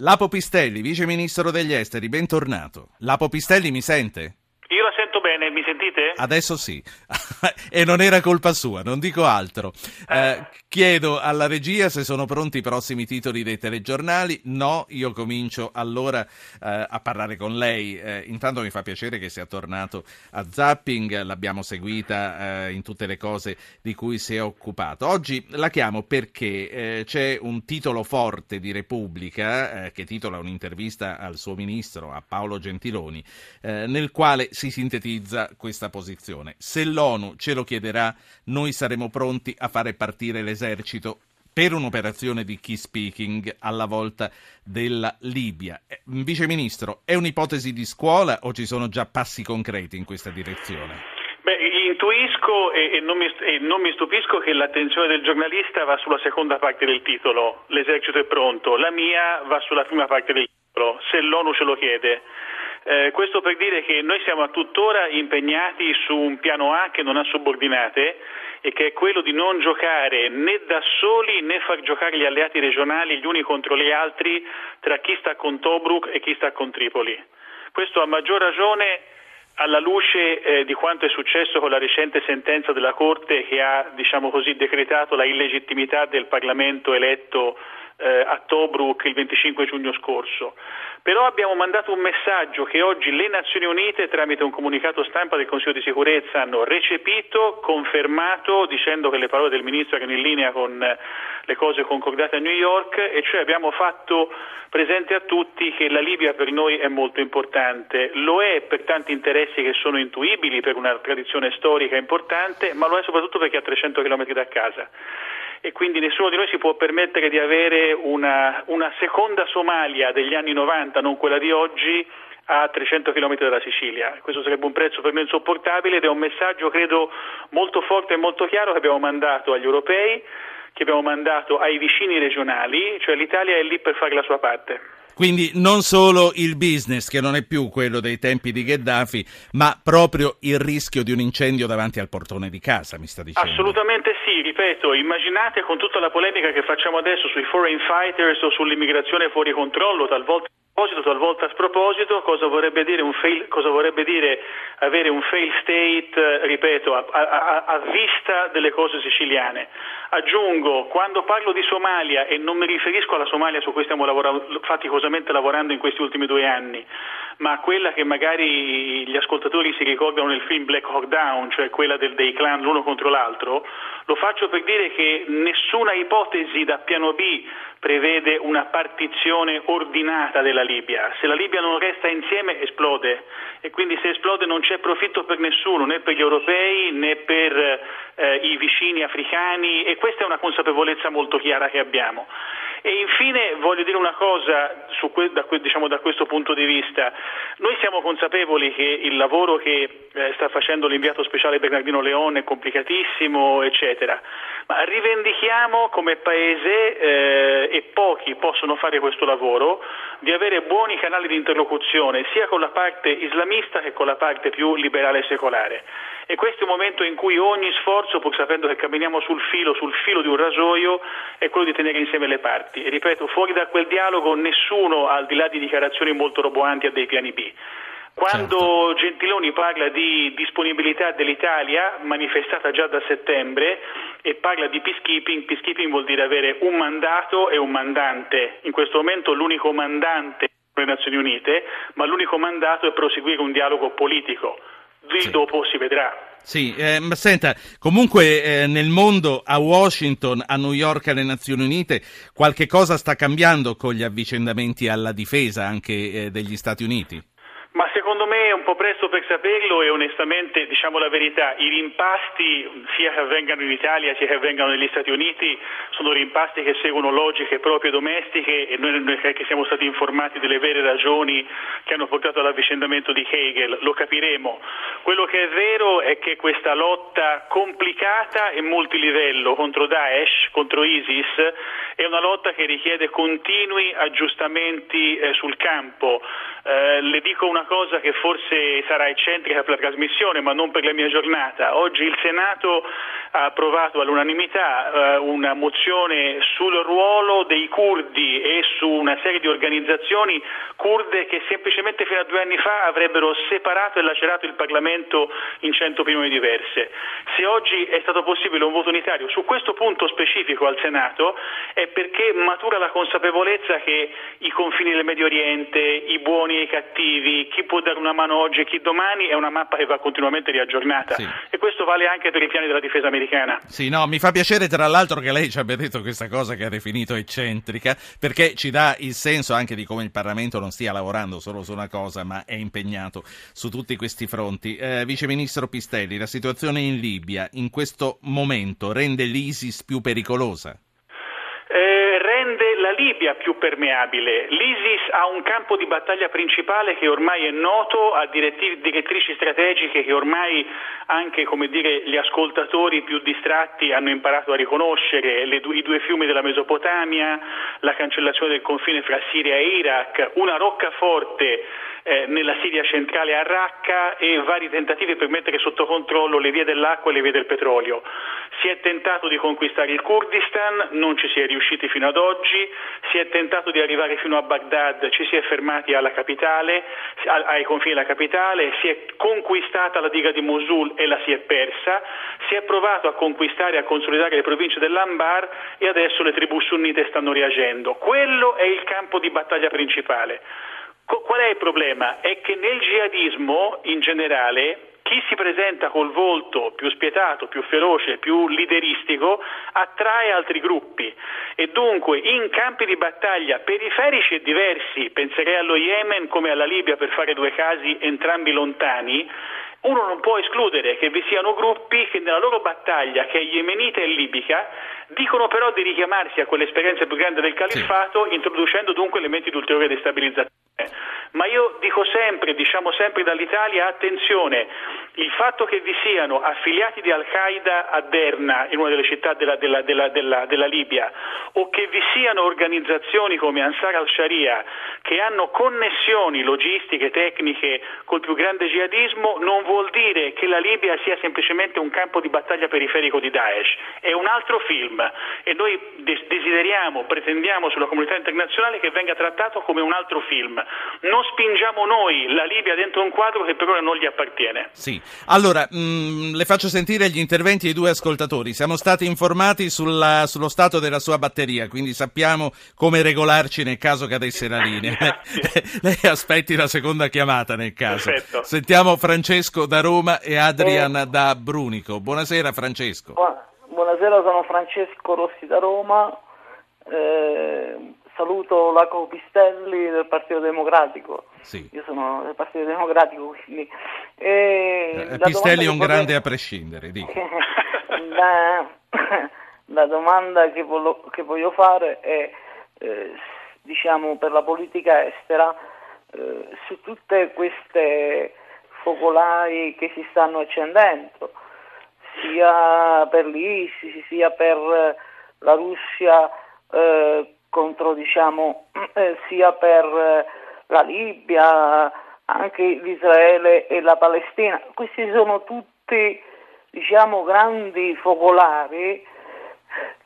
Lapo Pistelli, vice ministro degli esteri, bentornato. Lapo Pistelli mi sente? Io la sento bene, mi sentite? Adesso sì, e non era colpa sua, non dico altro. Eh, chiedo alla regia se sono pronti i prossimi titoli dei telegiornali. No, io comincio allora eh, a parlare con lei. Eh, intanto mi fa piacere che sia tornato a Zapping, l'abbiamo seguita eh, in tutte le cose di cui si è occupato. Oggi la chiamo perché eh, c'è un titolo forte di Repubblica eh, che titola un'intervista al suo ministro, a Paolo Gentiloni, nel quale si sintetizza questa posizione. Se l'ONU ce lo chiederà, noi saremo pronti a fare partire l'esercito per un'operazione di key speaking alla volta della Libia. Eh, Vice Ministro, è un'ipotesi di scuola o ci sono già passi concreti in questa direzione? Beh, intuisco e, e, non mi, e, non mi, stupisco che l'attenzione del giornalista va sulla seconda parte del titolo, l'esercito è pronto, la mia va sulla prima parte del titolo, se l'ONU ce lo chiede. Eh, questo per dire che noi siamo tuttora impegnati su un piano A che non ha subordinate e che è quello di non giocare né da soli né far giocare gli alleati regionali gli uni contro gli altri tra chi sta con Tobruk e chi sta con Tripoli. Questo a maggior ragione alla luce eh, di quanto è successo con la recente sentenza della Corte che ha diciamo così, decretato la illegittimità del Parlamento eletto eh, a Tobruk il 25 giugno scorso. Però abbiamo mandato un messaggio che oggi le Nazioni Unite, tramite un comunicato stampa del Consiglio di sicurezza, hanno recepito, confermato, dicendo che le parole del Ministro erano in linea con le cose concordate a New York, e cioè abbiamo fatto presente a tutti che la Libia per noi è molto importante. Lo è per tanti interessi che sono intuibili, per una tradizione storica importante, ma lo è soprattutto perché è a 300 km da casa e quindi nessuno di noi si può permettere di avere una, una seconda Somalia degli anni 90, non quella di oggi, a 300 km dalla Sicilia. Questo sarebbe un prezzo per noi insopportabile ed è un messaggio, credo, molto forte e molto chiaro che abbiamo mandato agli europei, che abbiamo mandato ai vicini regionali, cioè l'Italia è lì per fare la sua parte. Quindi non solo il business, che non è più quello dei tempi di Gheddafi, ma proprio il rischio di un incendio davanti al portone di casa, mi sta dicendo. Assolutamente sì, ripeto, immaginate con tutta la polemica che facciamo adesso sui foreign fighters o sull'immigrazione fuori controllo, talvolta proposito, talvolta a sproposito, cosa vorrebbe dire, fail, cosa vorrebbe dire avere un fail state, ripeto, a, a, a, vista delle cose siciliane. Aggiungo, quando parlo di Somalia, e non mi riferisco alla Somalia su cui stiamo lavorando, faticosamente lavorando in questi ultimi due anni, ma a quella che magari gli ascoltatori si ricordano nel film Black Hawk Down, cioè quella del, dei clan l'uno contro l'altro, lo faccio per dire che nessuna ipotesi da piano B prevede una partizione ordinata della Libia. Se la Libia non resta insieme esplode e quindi se esplode non c'è profitto per nessuno, né per gli europei né per eh, i vicini africani e questa è una consapevolezza molto chiara che abbiamo. E infine voglio dire una cosa que- da, diciamo, da, questo punto di vista. Noi siamo consapevoli che il lavoro che eh, sta facendo l'inviato speciale Bernardino Leone è complicatissimo, eccetera, ma rivendichiamo come Paese, eh, e pochi possono fare questo lavoro, di avere buoni canali di interlocuzione sia con la parte islamista che con la parte più liberale e secolare. E questo è un momento in cui ogni sforzo, pur sapendo che camminiamo sul filo, sul filo di un rasoio, è quello di tenere insieme le parti. E ripeto, fuori da quel dialogo nessuno, al di là di dichiarazioni molto roboanti, ha dei piani B. Quando certo. Gentiloni parla di disponibilità dell'Italia, manifestata già da settembre, e parla di peacekeeping, peacekeeping vuol dire avere un mandato e un mandante. In questo momento l'unico mandante sono le Nazioni Unite, ma l'unico mandato è proseguire un dialogo politico lì sì. dopo si vedrà. Sì, eh, ma senta, comunque eh, nel mondo, a Washington, a New York, alle Nazioni Unite, qualche cosa sta cambiando con gli avvicendamenti alla difesa anche eh, degli Stati Uniti? Ma secondo me è un po' presto per saperlo e onestamente diciamo la verità, i rimpasti sia che avvengano in Italia sia che avvengano negli Stati Uniti sono rimpasti che seguono logiche proprie domestiche e noi, noi che siamo stati informati delle vere ragioni che hanno portato all'avvicendamento di Hegel, lo capiremo. Quello che è vero è che questa lotta complicata e multilivello contro Daesh, contro ISIS, è una lotta che richiede continui aggiustamenti eh, sul campo. Eh, le dico una cosa che forse sarà eccentrica per la trasmissione, ma non per la mia giornata. Oggi il Senato ha approvato all'unanimità eh, una mozione sul ruolo dei curdi e su una serie di organizzazioni kurde che semplicemente fino a due anni fa avrebbero separato e lacerato il Parlamento in cento opinioni diverse. Se oggi è stato possibile un voto unitario su questo punto specifico al Senato è perché matura la consapevolezza che i confini del Medio Oriente, i buoni e i cattivi, chi può dare una mano oggi e chi domani è una mappa che va continuamente riaggiornata sì. e questo vale anche per i piani della difesa americana. Sì, no, mi fa piacere tra l'altro che lei ci abbia detto questa cosa che ha definito eccentrica perché ci dà il senso anche di come il Parlamento non stia lavorando solo su una cosa ma è impegnato su tutti questi fronti. Eh, Vice Ministro Pistelli, la situazione in Libia in questo momento rende l'ISIS più pericolosa? Libia più permeabile. L'ISIS ha un campo di battaglia principale che ormai è noto, ha direttrici strategiche che ormai anche dire, gli ascoltatori più distratti hanno imparato a riconoscere, le, i due fiumi della Mesopotamia, la cancellazione del confine fra Siria e Iraq, una roccaforte eh, nella Siria centrale a Raqqa e vari tentativi per mettere sotto controllo le vie dell'acqua e le vie del petrolio. Si è tentato di conquistare il Kurdistan, non ci si è riusciti fino ad oggi, si è tentato di arrivare fino a Baghdad, ci si è fermati capitale, ai confini della capitale, si è conquistata la diga di Mosul e la si è persa, si è provato a conquistare e a consolidare le province dell'Anbar e adesso le tribù sunnite stanno reagendo. Quello è il campo di battaglia principale. Qual è il problema? È che nel jihadismo in generale chi si presenta col volto più spietato, più feroce, più lideristico attrae altri gruppi e dunque in campi di battaglia periferici e diversi, penserei allo Yemen come alla Libia per fare due casi entrambi lontani, uno non può escludere che vi siano gruppi che nella loro battaglia, che è yemenita e libica, dicono però di richiamarsi a quell'esperienza più grande del califfato, introducendo dunque elementi di ulteriore destabilizzazione. Ma io dico sempre, diciamo sempre dall'Italia, attenzione, il fatto che vi siano affiliati di Al-Qaeda a Derna, in una delle città della, della, della, della, Libia, o che vi siano organizzazioni come Ansar al-Sharia che hanno connessioni logistiche, tecniche col più grande jihadismo, non vuol dire che la Libia sia semplicemente un campo di battaglia periferico di Daesh, è un altro film e noi desideriamo, pretendiamo sulla comunità internazionale che venga trattato come un altro film. Non spingiamo noi la Libia dentro un quadro che per ora non gli appartiene. Sì. Allora, mh, mm, le faccio sentire gli interventi dei due ascoltatori. Siamo stati informati sulla, sullo stato della sua batteria, quindi sappiamo come regolarci nel caso cadesse la linea. Lei aspetti la seconda chiamata nel caso. Perfetto. Sentiamo Francesco da Roma e Adrian eh. da Brunico. Buonasera Francesco. Buonasera, sono Francesco Rossi da Roma. Eh, saluto Laco Pistelli del Partito Democratico. Sì. Io sono del Partito Democratico, quindi... Eh, Pistelli è un grande potrei... a prescindere, dico. la, la, domanda che, voglio, che voglio fare è, eh, diciamo, per la politica estera, eh, su tutte queste focolai che si stanno accendendo, sia per l'ISIS, sia per la Russia eh, contro diciamo eh, sia per eh, la Libia, anche l'Israele e la Palestina. Questi sono tutti diciamo grandi focolari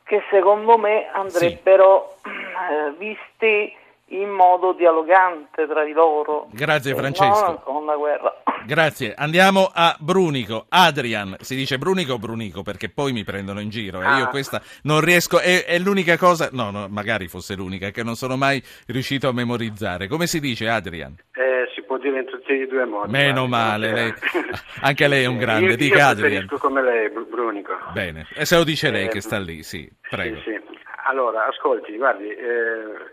che secondo me andrebbero sì. eh, visti in modo dialogante tra di loro. Grazie Francesco. con la guerra. Grazie. Andiamo a Brunico. Adrian, si dice Brunico o Brunico perché poi mi prendono in giro e ah. io questa non riesco, è, è, l'unica cosa, no, no, magari fosse l'unica, che non sono mai riuscito a memorizzare. Come si dice Adrian? Eh, si può dire in tutti e due modi. Meno male, lei, anche lei è un grande. Io, Dica io Adrian. come lei, Brunico. Bene, e se lo dice lei eh, che sta lì, sì, prego. Sì, sì. Allora, ascolti, guardi, eh,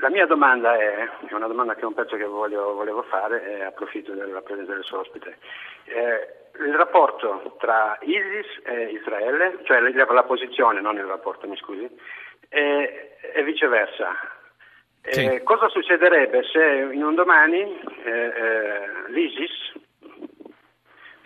la mia domanda è, è una domanda che è un pezzo che voglio, volevo fare e approfitto della presenza del suo ospite. Eh, il rapporto tra ISIS e Israele, cioè la, la posizione, non il rapporto, mi scusi, e, e viceversa. Sì. Eh, cosa succederebbe se in un domani eh, eh l'ISIS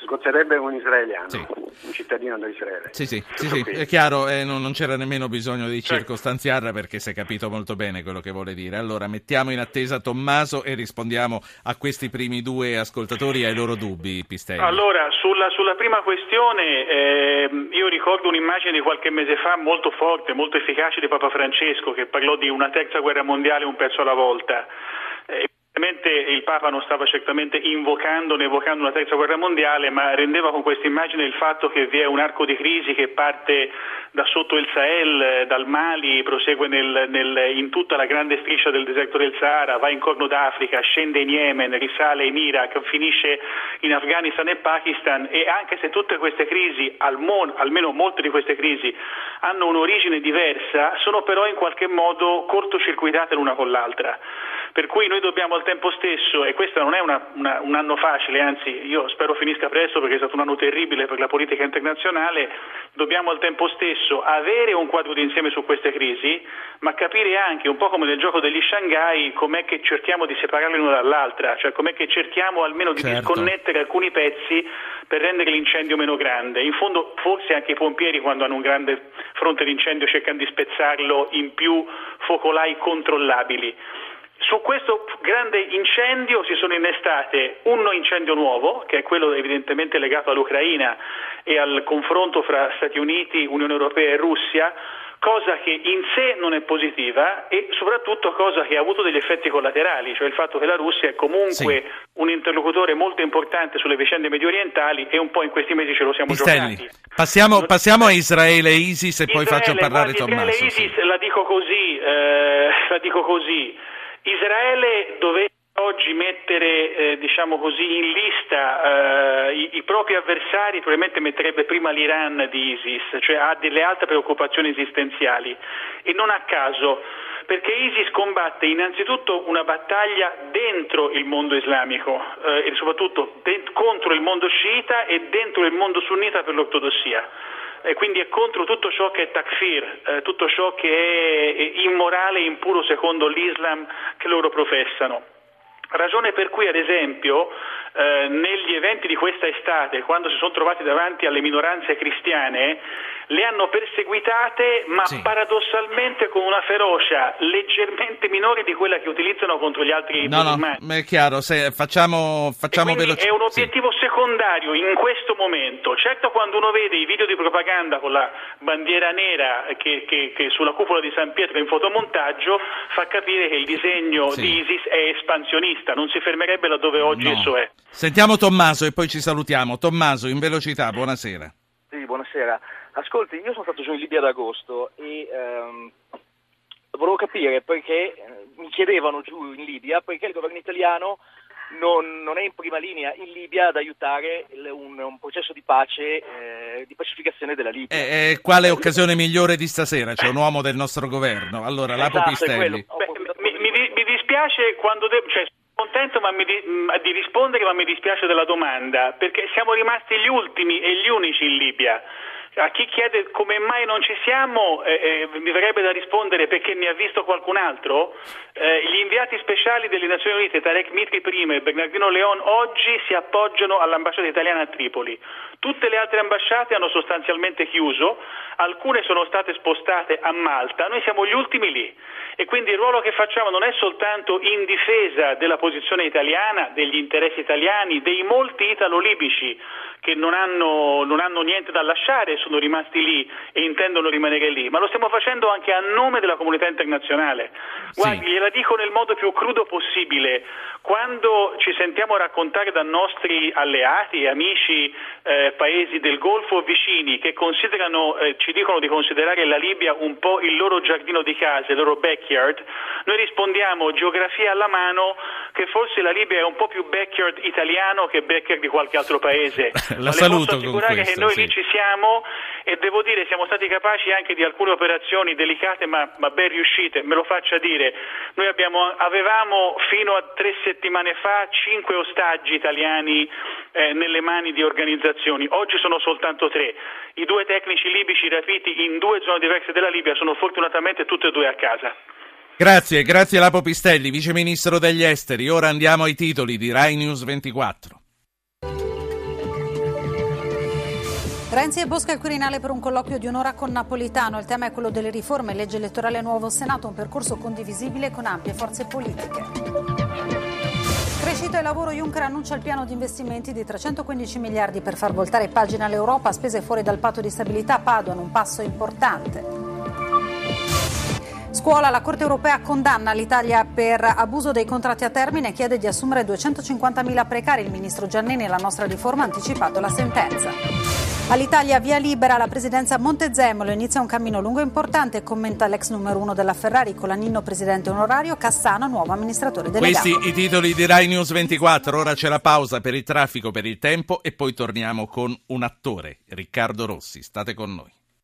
sgozzerebbe un israeliano, sì. un cittadino dell'Israele. Sì, sì, sì, sì è chiaro, eh, non, non, c'era nemmeno bisogno di certo. circostanziarla perché si è capito molto bene quello che vuole dire. Allora, mettiamo in attesa Tommaso e rispondiamo a questi primi due ascoltatori e ai loro dubbi, Pistelli. Allora, sulla, sulla prima questione, eh, io ricordo un'immagine di qualche mese fa molto forte, molto efficace di Papa Francesco che parlò di una terza guerra mondiale un pezzo alla volta. Eh, il Papa non stava certamente invocando né evocando una terza guerra mondiale, ma rendeva con questa immagine il fatto che vi è un arco di crisi che parte da sotto il Sahel, dal Mali, prosegue nel, nel, in tutta la grande striscia del deserto del Sahara, va in Corno d'Africa, scende in Yemen, risale in Iraq, finisce in Afghanistan e Pakistan e anche se tutte queste crisi, almeno molte di queste crisi, hanno un'origine diversa, sono però in qualche modo cortocircuitate l'una con l'altra. Per cui noi dobbiamo tempo stesso, e questo non è una, una, un anno facile, anzi io spero finisca presto perché è stato un anno terribile per la politica internazionale, dobbiamo al tempo stesso avere un quadro d'insieme su queste crisi, ma capire anche, un po' come nel gioco degli Shanghai, com'è che cerchiamo di separarle l'una dall'altra, cioè com'è che cerchiamo almeno di certo. disconnettere alcuni pezzi per rendere l'incendio meno grande. In fondo forse anche i pompieri quando hanno un grande fronte d'incendio cercano di spezzarlo in più focolai controllabili. Su questo grande incendio si sono innestate un incendio nuovo, che è quello evidentemente legato all'Ucraina e al confronto fra Stati Uniti, Unione Europea e Russia, cosa che in sé non è positiva e soprattutto cosa che ha avuto degli effetti collaterali, cioè il fatto che la Russia è comunque sì. un interlocutore molto importante sulle vicende medio orientali e un po' in questi mesi ce lo siamo Pistelli. giocati. Passiamo, passiamo, a Israele e ISIS e Israele, poi faccio parlare Tommaso. Israele e ISIS sì. la dico così, eh, la dico così Israele doveva oggi mettere eh, diciamo così, in lista eh, i, i, propri avversari, probabilmente metterebbe prima l'Iran di ISIS, cioè ha delle altre preoccupazioni esistenziali. E non a caso perché ISIS combatte innanzitutto una battaglia dentro il mondo islamico eh, e soprattutto dent- contro il mondo sciita e dentro il mondo sunnita per l'ortodossia e quindi è contro tutto ciò che è takfir, eh, tutto ciò che è immorale e impuro secondo l'Islam che loro professano. Ragione per cui, ad esempio, eh, negli eventi di questa estate, quando si sono trovati davanti alle minoranze cristiane, le hanno perseguitate, ma sì. paradossalmente con una ferocia leggermente minore di quella che utilizzano contro gli altri no, musulmani. No, è chiaro, se facciamo, facciamo veloce. È un obiettivo sì. secondario in questo momento. Certo, quando uno vede i video di propaganda con la bandiera nera che, che, che sulla cupola di San Pietro in fotomontaggio, fa capire che il disegno sì. di ISIS è espansionista, non si fermerebbe laddove oggi no. esso è. Sentiamo Tommaso e poi ci salutiamo. Tommaso, in velocità, buonasera. Sì, buonasera. Ascolti, io sono stato giù in Libia ad agosto e ehm, volevo capire perché eh, mi chiedevano giù in Libia perché il governo italiano non, non, è in prima linea in Libia ad aiutare il, un, un, processo di pace, eh, di pacificazione della Libia. E, e quale occasione migliore di stasera? C'è un uomo del nostro governo. Allora, Lapo esatto, Pistelli. Beh, mi, mi, mi, dispiace quando devo... Cioè, contento di, di rispondere, ma mi dispiace della domanda, perché siamo rimasti gli ultimi e gli unici in Libia. A chi chiede come mai non ci siamo, eh, eh, mi verrebbe da rispondere perché ne ha visto qualcun altro. Eh, gli inviati speciali delle Nazioni Unite, Tarek Mitri prima e Bernardino Leon, oggi si appoggiano all'ambasciata italiana a Tripoli. Tutte le altre ambasciate hanno sostanzialmente chiuso, alcune sono state spostate a Malta, noi siamo gli ultimi lì e quindi il ruolo che facciamo non è soltanto in difesa della posizione italiana, degli interessi italiani, dei molti italo-libici che non hanno, non hanno niente da lasciare, sono rimasti lì e intendono rimanere lì, ma lo stiamo facendo anche a nome della comunità internazionale. Guardi, sì. gliela dico nel modo più crudo possibile, quando ci sentiamo raccontare da nostri alleati e amici eh, paesi del Golfo vicini che eh, ci dicono di considerare la Libia un po' il loro giardino di casa, il loro backyard, noi rispondiamo geografia alla mano che forse la Libia è un po' più backyard italiano che backyard di qualche altro paese. la saluto posso assicurare questo, che noi sì. lì ci siamo e devo dire siamo stati capaci anche di alcune operazioni delicate ma, ma ben riuscite, me lo faccia dire. Noi abbiamo, avevamo fino a tre settimane fa cinque ostaggi italiani eh, nelle mani di organizzazioni, oggi sono soltanto tre. I due tecnici libici rapiti in due zone diverse della Libia sono fortunatamente tutti e due a casa. Grazie, grazie Lapo Pistelli, Vice Ministro degli Esteri. Ora andiamo ai titoli di Rai News 24. Renzi e Bosca al Quirinale per un colloquio di un'ora con Napolitano. Il tema è quello delle riforme, legge elettorale nuovo Senato, un percorso condivisibile con ampie forze politiche. Crescita e lavoro, Juncker annuncia il piano di investimenti di 315 miliardi per far voltare pagina all'Europa, spese fuori dal patto di stabilità, Padoan, un passo importante. Scuola, la Corte europea condanna l'Italia per abuso dei contratti a termine e chiede di assumere 250.000 precari. Il ministro Giannini, la nostra riforma, ha anticipato la sentenza. All'Italia via libera la presidenza Montezemolo inizia un cammino lungo e importante, commenta l'ex numero uno della Ferrari, Colanino presidente onorario, Cassano nuovo amministratore delegato. Questi i titoli di Rai News 24, ora c'è la pausa per il traffico, per il tempo e poi torniamo con un attore, Riccardo Rossi. State con noi.